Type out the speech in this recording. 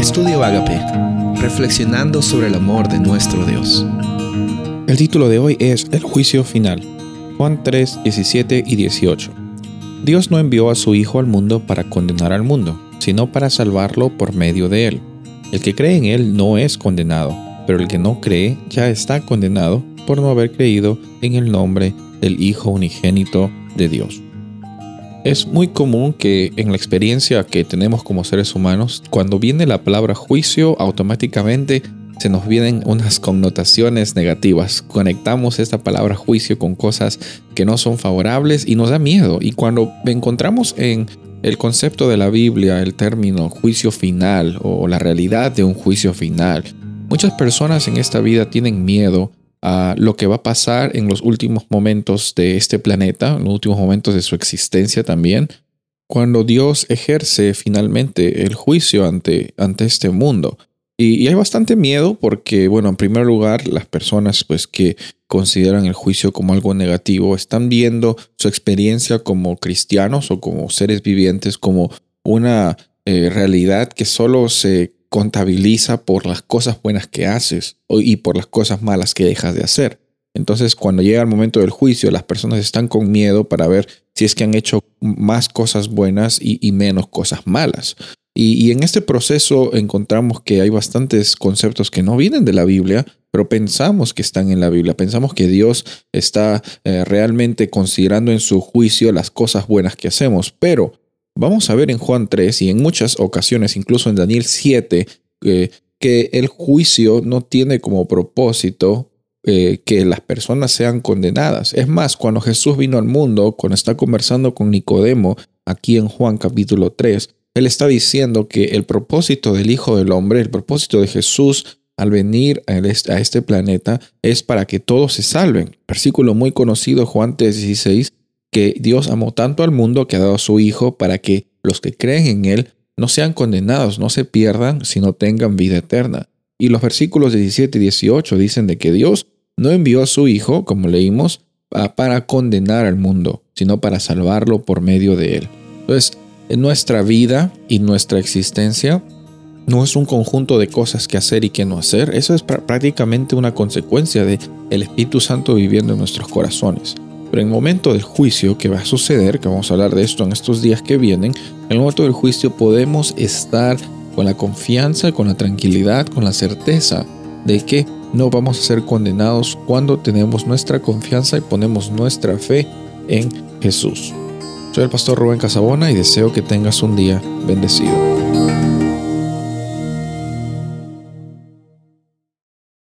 Estudio Agape, reflexionando sobre el amor de nuestro Dios. El título de hoy es El juicio final. Juan 3, 17 y 18. Dios no envió a su Hijo al mundo para condenar al mundo, sino para salvarlo por medio de él. El que cree en él no es condenado, pero el que no cree ya está condenado por no haber creído en el nombre del Hijo unigénito de Dios. Es muy común que en la experiencia que tenemos como seres humanos, cuando viene la palabra juicio, automáticamente se nos vienen unas connotaciones negativas. Conectamos esta palabra juicio con cosas que no son favorables y nos da miedo. Y cuando encontramos en el concepto de la Biblia el término juicio final o la realidad de un juicio final, muchas personas en esta vida tienen miedo a lo que va a pasar en los últimos momentos de este planeta, en los últimos momentos de su existencia también, cuando Dios ejerce finalmente el juicio ante, ante este mundo. Y, hay bastante miedo porque, bueno, en primer lugar, las personas pues que consideran el juicio como algo negativo están viendo su experiencia como cristianos o como seres vivientes como una eh, realidad que solo se contabiliza por las cosas buenas que haces y por las cosas malas que dejas de hacer. Entonces, cuando llega el momento del juicio, las personas están con miedo para ver si es que han hecho más cosas buenas y, menos cosas malas. Y, en este proceso encontramos que hay bastantes conceptos que no vienen de la Biblia, pero pensamos que están en la Biblia. Pensamos que Dios está eh, realmente considerando en su juicio las cosas buenas que hacemos. Pero Vamos a ver en Juan 3 y en muchas ocasiones, incluso en Daniel 7, eh, que el juicio no tiene como propósito eh, que las personas sean condenadas. Es más, cuando Jesús vino al mundo, cuando está conversando con Nicodemo, aquí en Juan capítulo 3, él está diciendo que el propósito del Hijo del Hombre, el propósito de Jesús al venir a este planeta es para que todos se salven. Versículo muy conocido, Juan 3:16, que Dios amó tanto al mundo que ha dado a su Hijo para que los que creen en Él no sean condenados, no se pierdan, sino tengan vida eterna. Y los versículos 17 y 18 dicen de que Dios no envió a su Hijo, como leímos, para condenar al mundo, sino para salvarlo por medio de Él. Entonces, en nuestra vida y nuestra existencia no es un conjunto de cosas que hacer y que no hacer, eso es prácticamente una consecuencia de el Espíritu Santo viviendo en nuestros corazones. Pero en el momento del juicio que va a suceder, que vamos a hablar de esto en estos días que vienen, en el momento del juicio podemos estar con la confianza, con la tranquilidad, con la certeza de que no vamos a ser condenados cuando tenemos nuestra confianza y ponemos nuestra fe en Jesús. Soy el pastor Rubén Casabona y deseo que tengas un día bendecido.